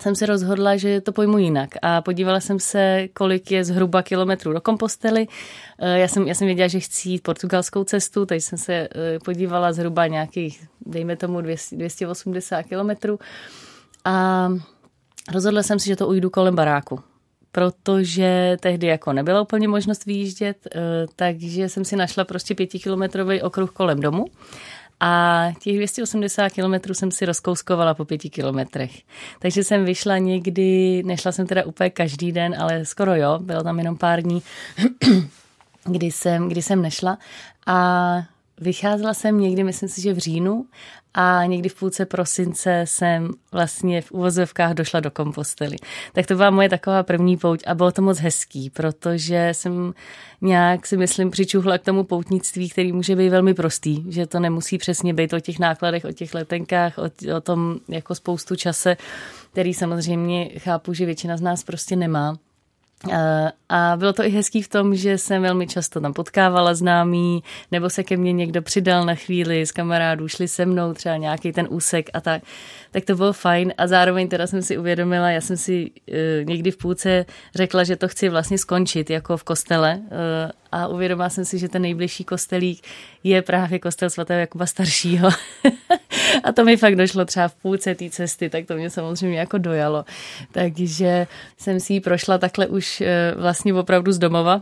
jsem se rozhodla, že to pojmu jinak a podívala jsem se, kolik je zhruba kilometrů do Kompostely. Eh, já jsem, já jsem věděla, že chci jít portugalskou cestu, takže jsem se eh, podívala zhruba nějakých, dejme tomu 200, 280 kilometrů a rozhodla jsem si, že to ujdu kolem baráku protože tehdy jako nebyla úplně možnost vyjíždět, eh, takže jsem si našla prostě pětikilometrový okruh kolem domu a těch 280 kilometrů jsem si rozkouskovala po pěti kilometrech. Takže jsem vyšla někdy, nešla jsem teda úplně každý den, ale skoro jo, bylo tam jenom pár dní, kdy jsem, kdy jsem nešla. A vycházela jsem někdy, myslím si, že v říjnu a někdy v půlce prosince jsem vlastně v uvozovkách došla do kompostely. Tak to byla moje taková první pouť a bylo to moc hezký, protože jsem nějak si myslím přičuhla k tomu poutnictví, který může být velmi prostý, že to nemusí přesně být o těch nákladech, o těch letenkách, o, o tom jako spoustu čase, který samozřejmě chápu, že většina z nás prostě nemá. A bylo to i hezký v tom, že jsem velmi často tam potkávala známý, nebo se ke mně někdo přidal na chvíli z kamarádů, šli se mnou třeba nějaký ten úsek a tak. Tak to bylo fajn a zároveň teda jsem si uvědomila, já jsem si uh, někdy v půlce řekla, že to chci vlastně skončit jako v kostele uh, a uvědomila jsem si, že ten nejbližší kostelík je právě kostel svatého Jakuba staršího. A to mi fakt došlo třeba v půlce té cesty, tak to mě samozřejmě jako dojalo. Takže jsem si ji prošla takhle už eh, vlastně opravdu z domova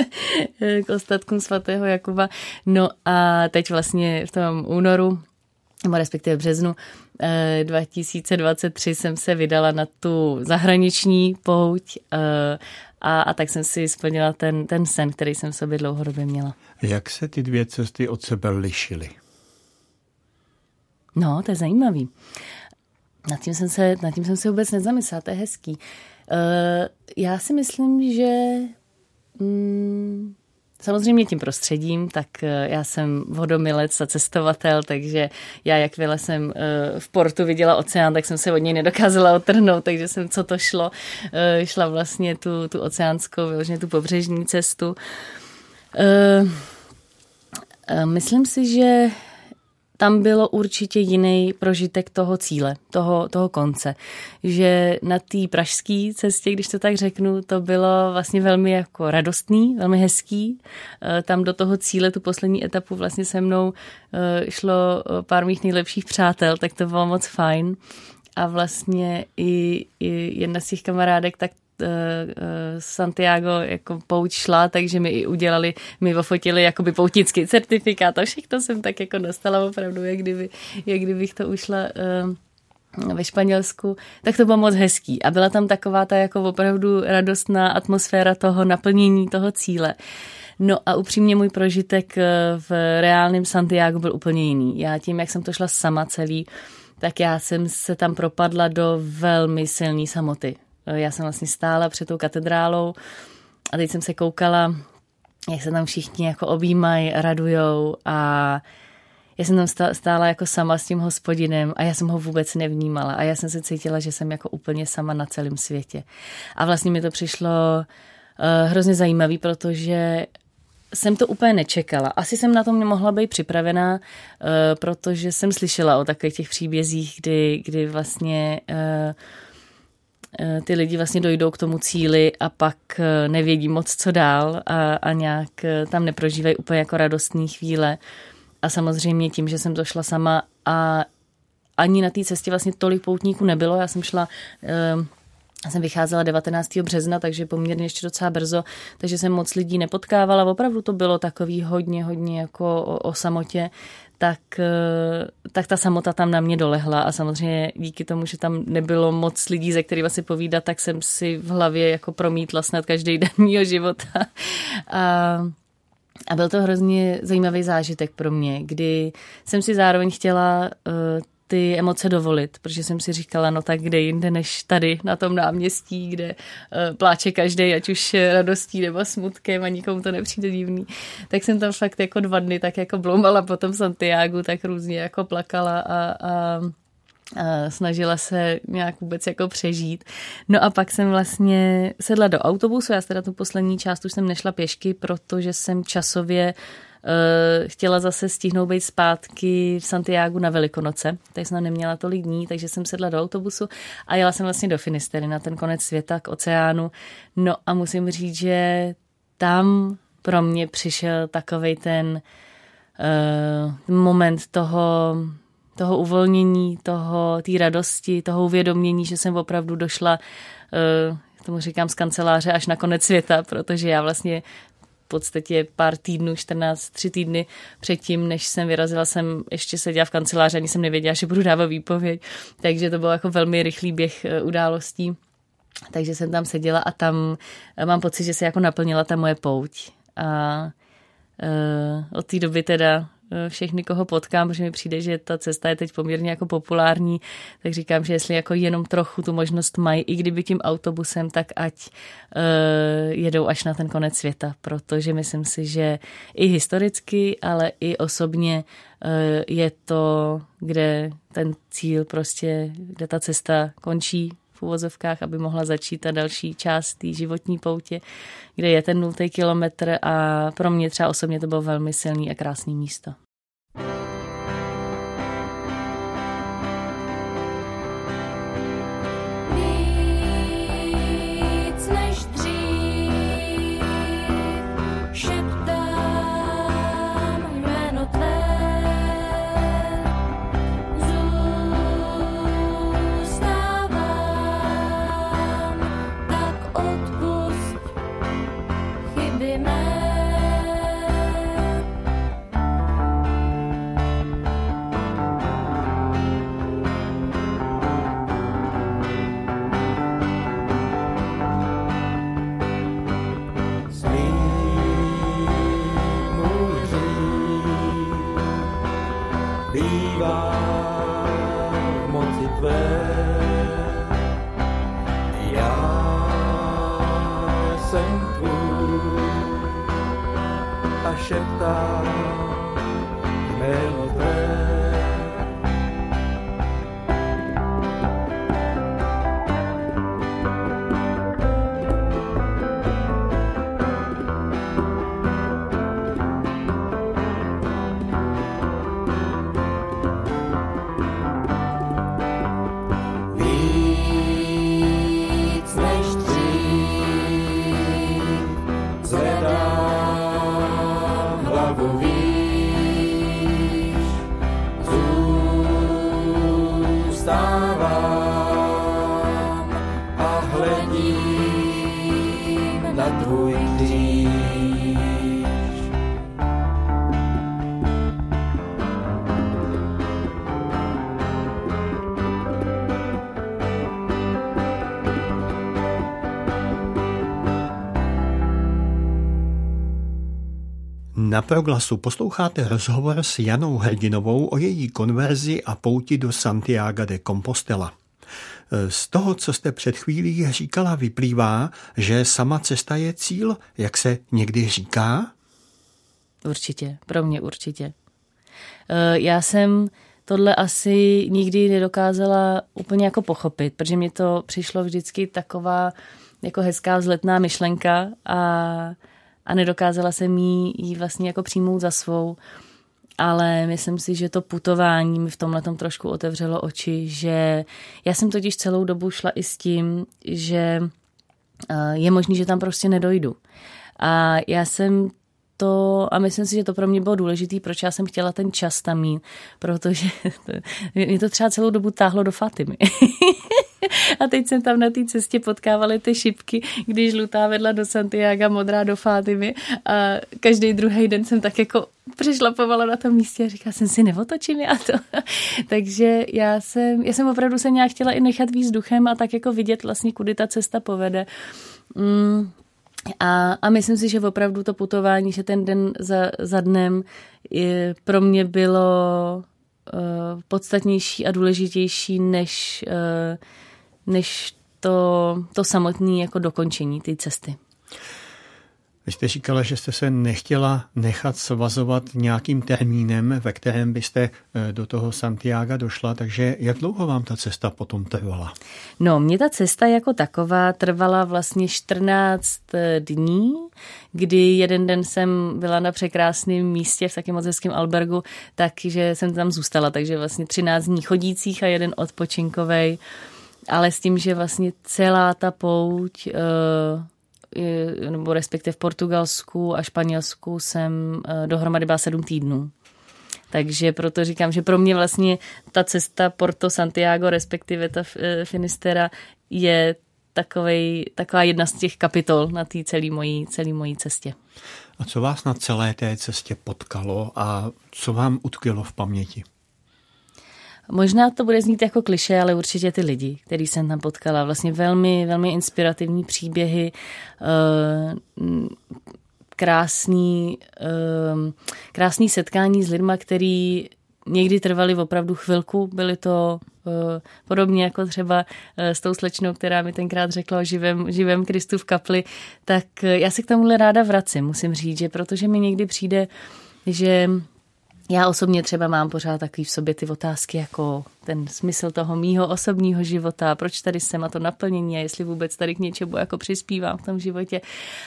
k ostatkům svatého Jakuba. No a teď vlastně v tom únoru nebo respektive březnu 2023 jsem se vydala na tu zahraniční pouť a, a tak jsem si splnila ten, ten sen, který jsem v sobě dlouhodobě měla. Jak se ty dvě cesty od sebe lišily? No, to je zajímavý. Nad tím jsem se, nad tím jsem se vůbec nezamyslela, to je hezký. Uh, já si myslím, že mm, Samozřejmě tím prostředím, tak eh, já jsem vodomilec a cestovatel, takže já jakmile jsem eh, v portu viděla oceán, tak jsem se od něj nedokázala otrhnout, takže jsem, co to šlo, šla vlastně tu, tu oceánskou, vyloženě tu pobřežní cestu. Myslím si, že tam bylo určitě jiný prožitek toho cíle, toho, toho konce. Že na té pražské cestě, když to tak řeknu, to bylo vlastně velmi jako radostný, velmi hezký. Eh, tam do toho cíle, tu poslední etapu vlastně se mnou eh, šlo pár mých nejlepších přátel, tak to bylo moc fajn. A vlastně i, i jedna z těch kamarádek tak Eh, Santiago jako pouč šla, takže mi i udělali, mi ofotili jakoby poutický certifikát a všechno jsem tak jako dostala opravdu, jak, kdyby, jak kdybych to ušla uh, ve Španělsku, tak to bylo moc hezký. A byla tam taková ta jako opravdu radostná atmosféra toho naplnění toho cíle. No a upřímně můj prožitek eh, v reálném Santiago byl úplně jiný. Já tím, jak jsem to šla sama celý, tak já jsem se tam propadla do velmi silné samoty. Já jsem vlastně stála před tou katedrálou a teď jsem se koukala, jak se tam všichni jako objímají, radujou a já jsem tam stála jako sama s tím hospodinem a já jsem ho vůbec nevnímala a já jsem se cítila, že jsem jako úplně sama na celém světě. A vlastně mi to přišlo uh, hrozně zajímavý, protože jsem to úplně nečekala. Asi jsem na to mohla být připravená, uh, protože jsem slyšela o takových těch příbězích, kdy, kdy vlastně uh, Eh, ty lidi vlastně dojdou k tomu cíli a pak eh, nevědí moc, co dál a, a nějak eh, tam neprožívají úplně jako radostné chvíle. A samozřejmě tím, že jsem to šla sama a ani na té cestě vlastně tolik poutníků nebylo. Já jsem šla já jsem vycházela 19. března, takže poměrně ještě docela brzo, takže jsem moc lidí nepotkávala. Opravdu to bylo takový hodně, hodně jako o, o samotě tak, eh, tak ta samota tam na mě dolehla a samozřejmě díky tomu, že tam nebylo moc lidí, ze kterými si povídat, tak jsem si v hlavě jako promítla snad každý den mýho života. A, a byl to hrozně zajímavý zážitek pro mě, kdy jsem si zároveň chtěla uh, ty emoce dovolit, protože jsem si říkala, no tak kde jinde než tady na tom náměstí, kde uh, pláče každý, ať už radostí nebo smutkem a nikomu to nepřijde divný. Tak jsem tam fakt jako dva dny tak jako blomala potom Santiago, tak různě jako plakala a, a snažila se nějak vůbec jako přežít. No a pak jsem vlastně sedla do autobusu, já teda tu poslední část už jsem nešla pěšky, protože jsem časově uh, Eh, chtěla zase stihnout být zpátky v Santiago na Velikonoce, tak jsem neměla tolik dní, takže jsem sedla do autobusu a jela jsem vlastně do Finistery na ten konec světa k oceánu. No a musím říct, že tam pro mě přišel takový ten uh, moment toho, toho uvolnění, toho, té radosti, toho uvědomění, že jsem opravdu došla uh, tomu říkám z kanceláře až na konec světa, protože já vlastně podstatě pár týdnů, 14, tři týdny předtím, než jsem vyrazila, jsem ještě seděla v kanceláři, ani jsem nevěděla, že budu dávat výpověď, takže to byl jako velmi rychlý běh eh, událostí. Takže jsem tam seděla a tam eh, mám pocit, že se jako naplnila ta moje pouť. A uh, od té doby teda všechny, koho potkám, protože mi přijde, že ta cesta je teď poměrně jako populární, tak říkám, že jestli jako jenom trochu tu možnost mají, i kdyby tím autobusem, tak ať uh, jedou až na ten konec světa, protože myslím si, že i historicky, ale i osobně uh, je to, kde ten cíl prostě, kde ta cesta končí, uvozovkách, aby mohla začít ta další část té životní poutě, kde je ten nultý kilometr a pro mě třeba osobně to bylo velmi silný a krásný místo. Na proglasu posloucháte rozhovor s Janou Hrdinovou o její konverzi a pouti do Santiago de Compostela. Z toho, co jste před chvílí říkala, vyplývá, že sama cesta je cíl, jak se někdy říká? Určitě, pro mě určitě. Eh, Já jsem tohle asi nikdy nedokázala úplně jako pochopit, protože mi to přišlo vždycky taková jako hezká vzletná myšlenka a, a nedokázala jsem jí, jí vlastně jako přijmout za svou. Ale myslím si, že to putování mi v tomhle trošku otevřelo oči, že já jsem totiž celou dobu šla i s tím, že eh, je možný, že tam prostě nedojdu. A já jsem to, a myslím si, že to pro mě bylo důležité, proč já jsem chtěla ten čas tam mít, protože to, mě to třeba celou dobu táhlo do Fatimy. a teď jsem tam na té cestě potkávali ty šipky, když žlutá vedla do Santiago, modrá do Fatimy a každý druhý den jsem tak jako přešlapovala na tom místě a říkala jsem si, neotočím já to. Takže já jsem, já jsem opravdu se nějak chtěla i nechat víc duchem a tak jako vidět vlastně, kudy ta cesta povede. Mm, a, a myslím si, že opravdu to putování, že ten den za, za dnem je, pro mě bylo uh, podstatnější a důležitější než, uh, než to, to samotné jako dokončení té cesty. Vy jste říkala, že jste se nechtěla nechat svazovat nějakým termínem, ve kterém byste do toho Santiago došla, takže jak dlouho vám ta cesta potom trvala? No, mě ta cesta jako taková trvala vlastně 14 dní, kdy jeden den jsem byla na překrásném místě v taky moc hezkém albergu, takže jsem tam zůstala, takže vlastně 13 dní chodících a jeden odpočinkovej, ale s tím, že vlastně celá ta pouť uh, nebo respektive v Portugalsku a Španělsku jsem dohromady byla sedm týdnů. Takže proto říkám, že pro mě vlastně ta cesta Porto Santiago, respektive ta Finistera, je takovej, taková jedna z těch kapitol na té celé mojí, celý mojí cestě. A co vás na celé té cestě potkalo a co vám utkvělo v paměti? Možná to bude znít jako kliše, ale určitě ty lidi, který jsem tam potkala. Vlastně velmi, velmi inspirativní příběhy, krásný, krásný setkání s lidma, který někdy trvali opravdu chvilku. Byly to podobně jako třeba s tou slečnou, která mi tenkrát řekla o živém, živém Kristu v kapli, tak já se k tomuhle ráda vracím, musím říct, že protože mi někdy přijde, že já osobně třeba mám pořád takový v sobě ty otázky jako ten smysl toho mýho osobního života, proč tady jsem a to naplnění a jestli vůbec tady k něčemu jako přispívám v tom životě.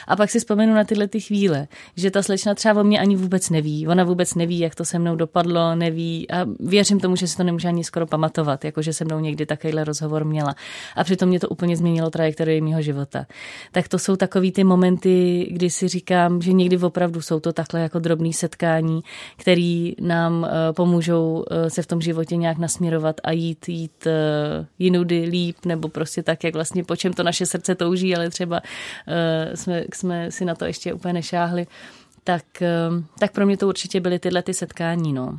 A pak si vzpomenu na tyhle ty chvíle, že ta slečna třeba o mě ani vůbec neví. Ona vůbec neví, jak to se mnou dopadlo, neví a věřím tomu, že si to nemůže ani skoro pamatovat, jako že se mnou někdy takovýhle rozhovor měla. A přitom mě to úplně změnilo trajektorii mého života. Tak to jsou takový ty momenty, kdy si říkám, že někdy opravdu jsou to takhle jako drobný setkání, který nám pomůžou se v tom životě nějak nasměrovat a jít, jít uh, jinudy líp, nebo prostě tak, jak vlastně po čem to naše srdce touží, ale třeba jsme, jsme si na to ještě úplně nešáhli, tak, tak pro mě to určitě byly tyhle ty setkání, no.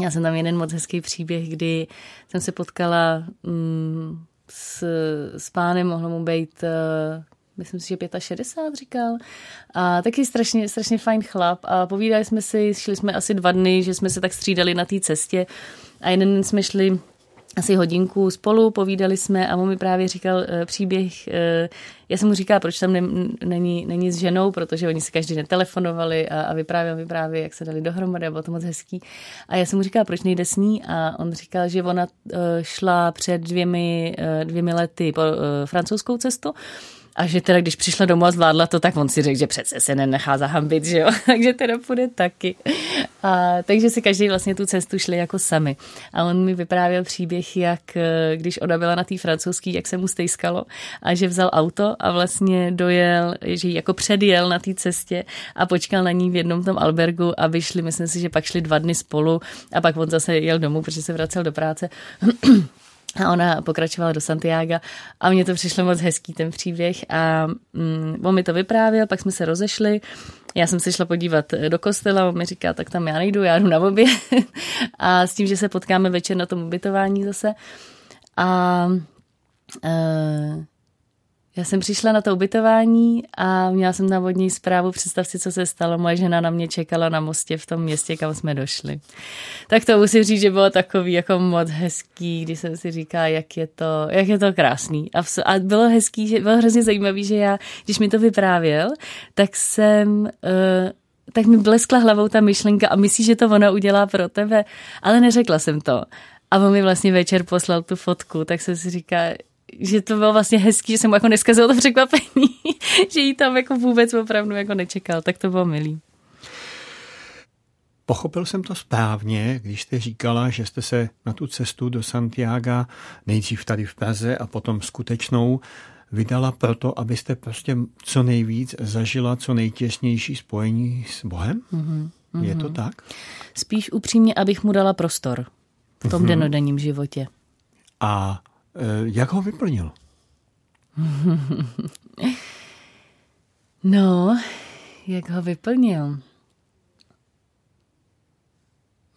Já jsem tam jeden moc hezký příběh, kdy jsem se potkala um, s, s pánem, mohlo mu být myslím si, že 65 říkal. A taky strašně, strašně fajn chlap. A povídali jsme si, šli jsme asi dva dny, že jsme se tak střídali na té cestě. A jeden den jsme šli asi hodinku spolu, povídali jsme a on mi právě říkal uh, příběh, uh, já jsem mu říkala, proč tam ne, není, není s ženou, protože oni si každý netelefonovali a, a vyprávěl vyprávěl, jak se dali dohromady a bylo to moc hezký. A já jsem mu říkala, proč nejde s ní a on říkal, že ona uh, šla před dvěmi, uh, dvěmi lety po uh, francouzskou cestu a že teda, když přišla domů a zvládla to, tak on si řekl, že přece se nenechá zahambit, že jo? takže teda půjde taky. A, takže si každý vlastně tu cestu šli jako sami. A on mi vyprávěl příběh, jak eh, když ona byla na té francouzský, jak se mu stejskalo a že vzal auto a vlastně dojel, že ji jako předjel na té cestě a počkal na ní v jednom tom albergu a vyšli, myslím si, že pak šli dva dny spolu a pak on zase jel domů, protože se vracel do práce. A ona pokračovala do Santiago a mně to přišlo moc hezký ten příběh a mm, on mi to vyprávěl, pak jsme se rozešli. Já jsem se šla podívat do kostela, on mi říká, tak tam já nejdu, já jdu na obě. a s tím, že se potkáme večer na tom ubytování zase. A uh, já jsem přišla na to ubytování a měla jsem na vodní zprávu, představ si, co se stalo. Moje žena na mě čekala na mostě v tom městě, kam jsme došli. Tak to musím říct, že bylo takový jako moc hezký, když jsem si říkala, jak je to, jak je to krásný. A, a bylo hezký, že bylo hrozně zajímavý, že já, když mi to vyprávěl, tak jsem... Uh, tak mi bleskla hlavou ta myšlenka a myslíš, že to ona udělá pro tebe, ale neřekla jsem to. A on mi vlastně večer poslal tu fotku, tak jsem si říká, že to bylo vlastně hezký, že jsem mu jako neskazil to překvapení, že jí tam jako vůbec opravdu jako nečekal, tak to bylo milý. Pochopil jsem to správně, když jste říkala, že jste se na tu cestu do Santiago nejdřív tady v Praze a potom skutečnou vydala proto, abyste prostě co nejvíc zažila co nejtěsnější spojení s Bohem? Mm-hmm. Je to tak? Spíš upřímně, abych mu dala prostor v tom mm-hmm. denodenním životě. A jak ho vyplnil? no, jak ho vyplnil?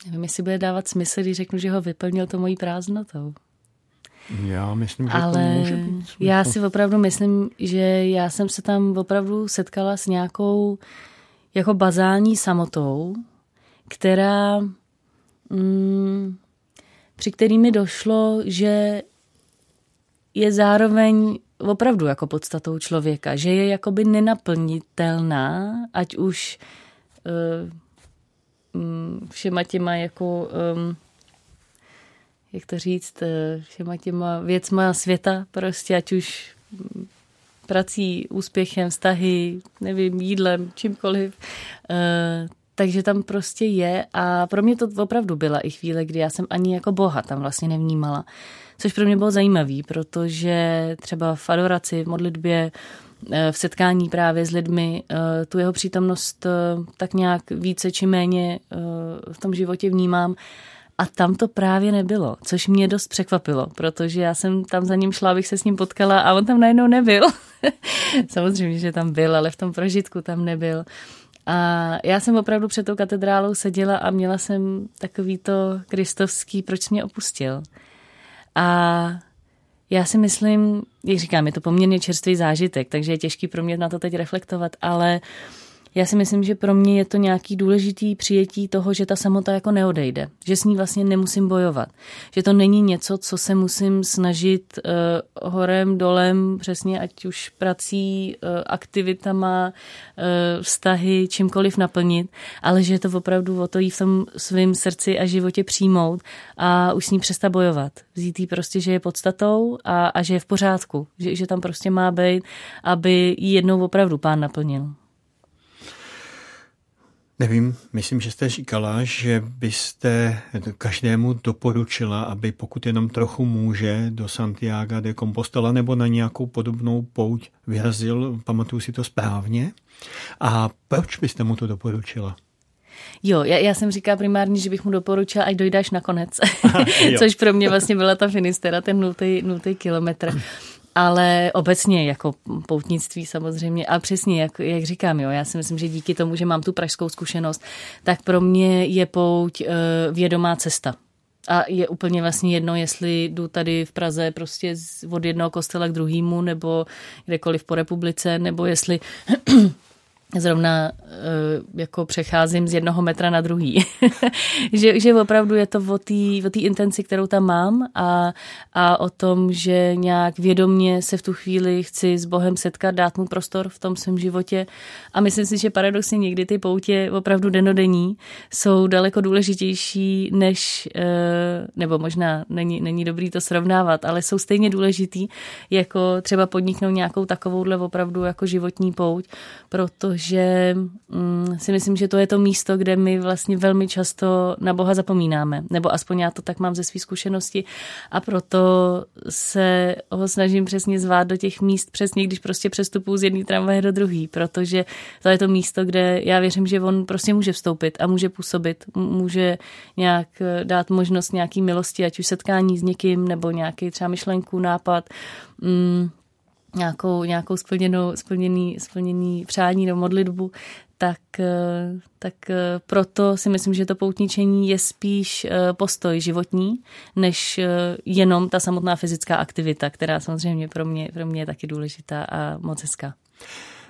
Nevím, jestli bude dávat smysl, když řeknu, že ho vyplnil to mojí prázdnotou. Já myslím, že Ale to může být smysl. já si opravdu myslím, že já jsem se tam opravdu setkala s nějakou jako bazální samotou, která mm, při který mi došlo, že je zároveň opravdu jako podstatou člověka, že je jakoby nenaplnitelná, ať už uh, všema těma jako, um, jak to říct, uh, všema těma věcma světa prostě, ať už prací, úspěchem, vztahy, nevím, jídlem, čímkoliv. Takže tam prostě je a pro mě to opravdu byla i chvíle, kdy já jsem ani jako boha tam vlastně nevnímala. Což pro mě bylo zajímavé, protože třeba v adoraci, v modlitbě, eh, v setkání právě s lidmi eh, tu jeho přítomnost eh, tak nějak více či méně v tom životě vnímám. A tam to právě nebylo, což mě dost překvapilo, protože já jsem tam za ním šla, abych se s ním potkala a on tam najednou nebyl. Samozřejmě, že tam byl, ale v tom prožitku tam nebyl. A já jsem opravdu před tou katedrálou seděla a měla jsem takový to kristovský, proč mě opustil. A já si myslím, jak říkám, je to poměrně čerstvý zážitek, takže je těžký pro mě na to teď reflektovat, ale uh, já si myslím, že pro mě je to nějaký důležitý přijetí toho, že ta samota jako neodejde, že s ní vlastně nemusím bojovat, že to není něco, co se musím snažit uh, horem, dolem, přesně ať už prací, uh, aktivitama, uh, vztahy, čímkoliv naplnit, ale že je to opravdu o to jí v tom svém srdci a životě přijmout a už s ní přestat bojovat. Vzít jí prostě, že je podstatou a, a že je v pořádku, že, že tam prostě má být, aby ji jednou opravdu pán naplnil. Nevím, myslím, že jste říkala, že byste každému doporučila, aby pokud jenom trochu může do Santiago de Compostela nebo na nějakou podobnou pouť vyrazil, pamatuju si to správně. A proč byste mu to doporučila? Jo, já, já jsem říkala primárně, že bych mu doporučila, ať dojdáš nakonec. Což pro mě vlastně byla ta Finistera, ten nultý, nultý kilometr ale obecně jako poutnictví samozřejmě a přesně, jak, jak říkám, jo, já si myslím, že díky tomu, že mám tu pražskou zkušenost, tak pro mě je pouť uh, vědomá cesta. a je úplně vlastně jedno, jestli jdu tady v Praze prostě od jednoho kostela k druhému, nebo kdekoliv po republice, nebo jestli zrovna eh, jako přecházím z jednoho metra na druhý. že, že opravdu je to o té o intenci, kterou tam mám a, a o tom, že nějak vědomně se v tu chvíli chci s Bohem setkat, dát mu prostor v tom svém životě. A myslím si, že paradoxně někdy ty poutě opravdu denodenní jsou daleko důležitější než, eh, nebo možná není, není dobrý to srovnávat, ale jsou stejně důležitý, jako třeba podniknout nějakou takovouhle opravdu jako životní pouť, protože že mm, si myslím, že to je to místo, kde my vlastně velmi často na Boha zapomínáme, nebo aspoň já to tak mám ze své zkušenosti. A proto se ho snažím přesně zvát do těch míst přesně, když prostě přestupuju z jedné tramvaje do druhé, protože to je to místo, kde já věřím, že on prostě může vstoupit a může působit, může nějak eh, dát možnost nějaký milosti, ať už setkání s někým, nebo nějaký třeba myšlenku, nápad, mm, nějakou, nějakou splněnou, splněný, splněný přání nebo modlitbu, tak, eh, tak eh, proto si myslím, že to poutničení je spíš eh, postoj životní, než jenom ta samotná fyzická aktivita, která samozřejmě pro mě, pro mě je taky důležitá a moc hezká.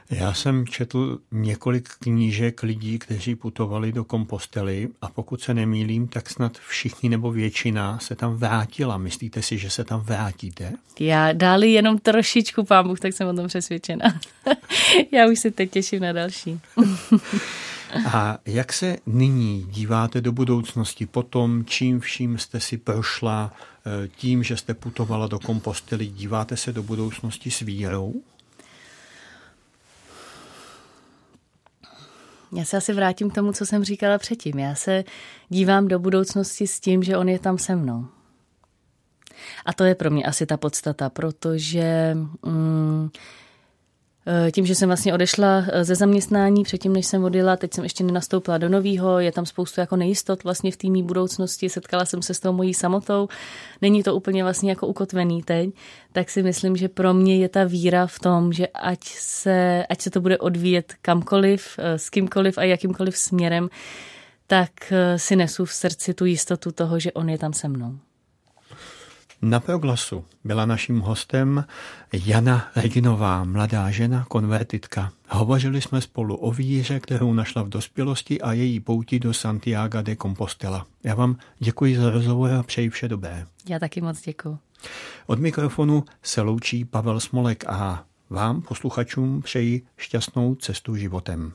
Já jsem četl několik knížek lidí, kteří putovali do kompostely a pokud se nemýlím, tak snad všichni nebo většina se tam vrátila. Myslíte si, že se tam vrátíte? Já dáli jenom trošičku, pán Bůh, tak jsem o tom přesvědčena. Já už se teď těším na další. A jak se nyní díváte do budoucnosti po tom, čím vším jste si prošla, eh, tím, že jste putovala do kompostely, díváte se do budoucnosti s vírou? Já se asi vrátím k tomu, co jsem říkala předtím. Já se dívám do budoucnosti s tím, že on je tam se mnou. A to je pro mě asi ta podstata, protože mm, tím, že jsem vlastně odešla eh, ze zaměstnání předtím, než jsem odjela, teď jsem ještě nenastoupila do nového, je tam spoustu jako nejistot vlastně v týmí budoucnosti, setkala jsem se s tou mojí samotou, není to úplně vlastně jako ukotvený teď, tak si myslím, že pro mě je ta víra v tom, že ať se, ať se to bude odvíjet kamkoliv, eh, s kýmkoliv a jakýmkoliv směrem, tak si nesu v srdci tu jistotu toho, že on je tam se mnou. Na proglasu byla naším hostem Jana Reginová, mladá žena, konvertitka. Hovořili jsme spolu o víře, kterou našla v dospělosti a její pouti do Santiago de Compostela. Já vám děkuji za rozhovor a přeji vše dobré. Já taky moc děkuji. Od mikrofonu se loučí Pavel Smolek a vám, posluchačům, přeji šťastnou cestu životem.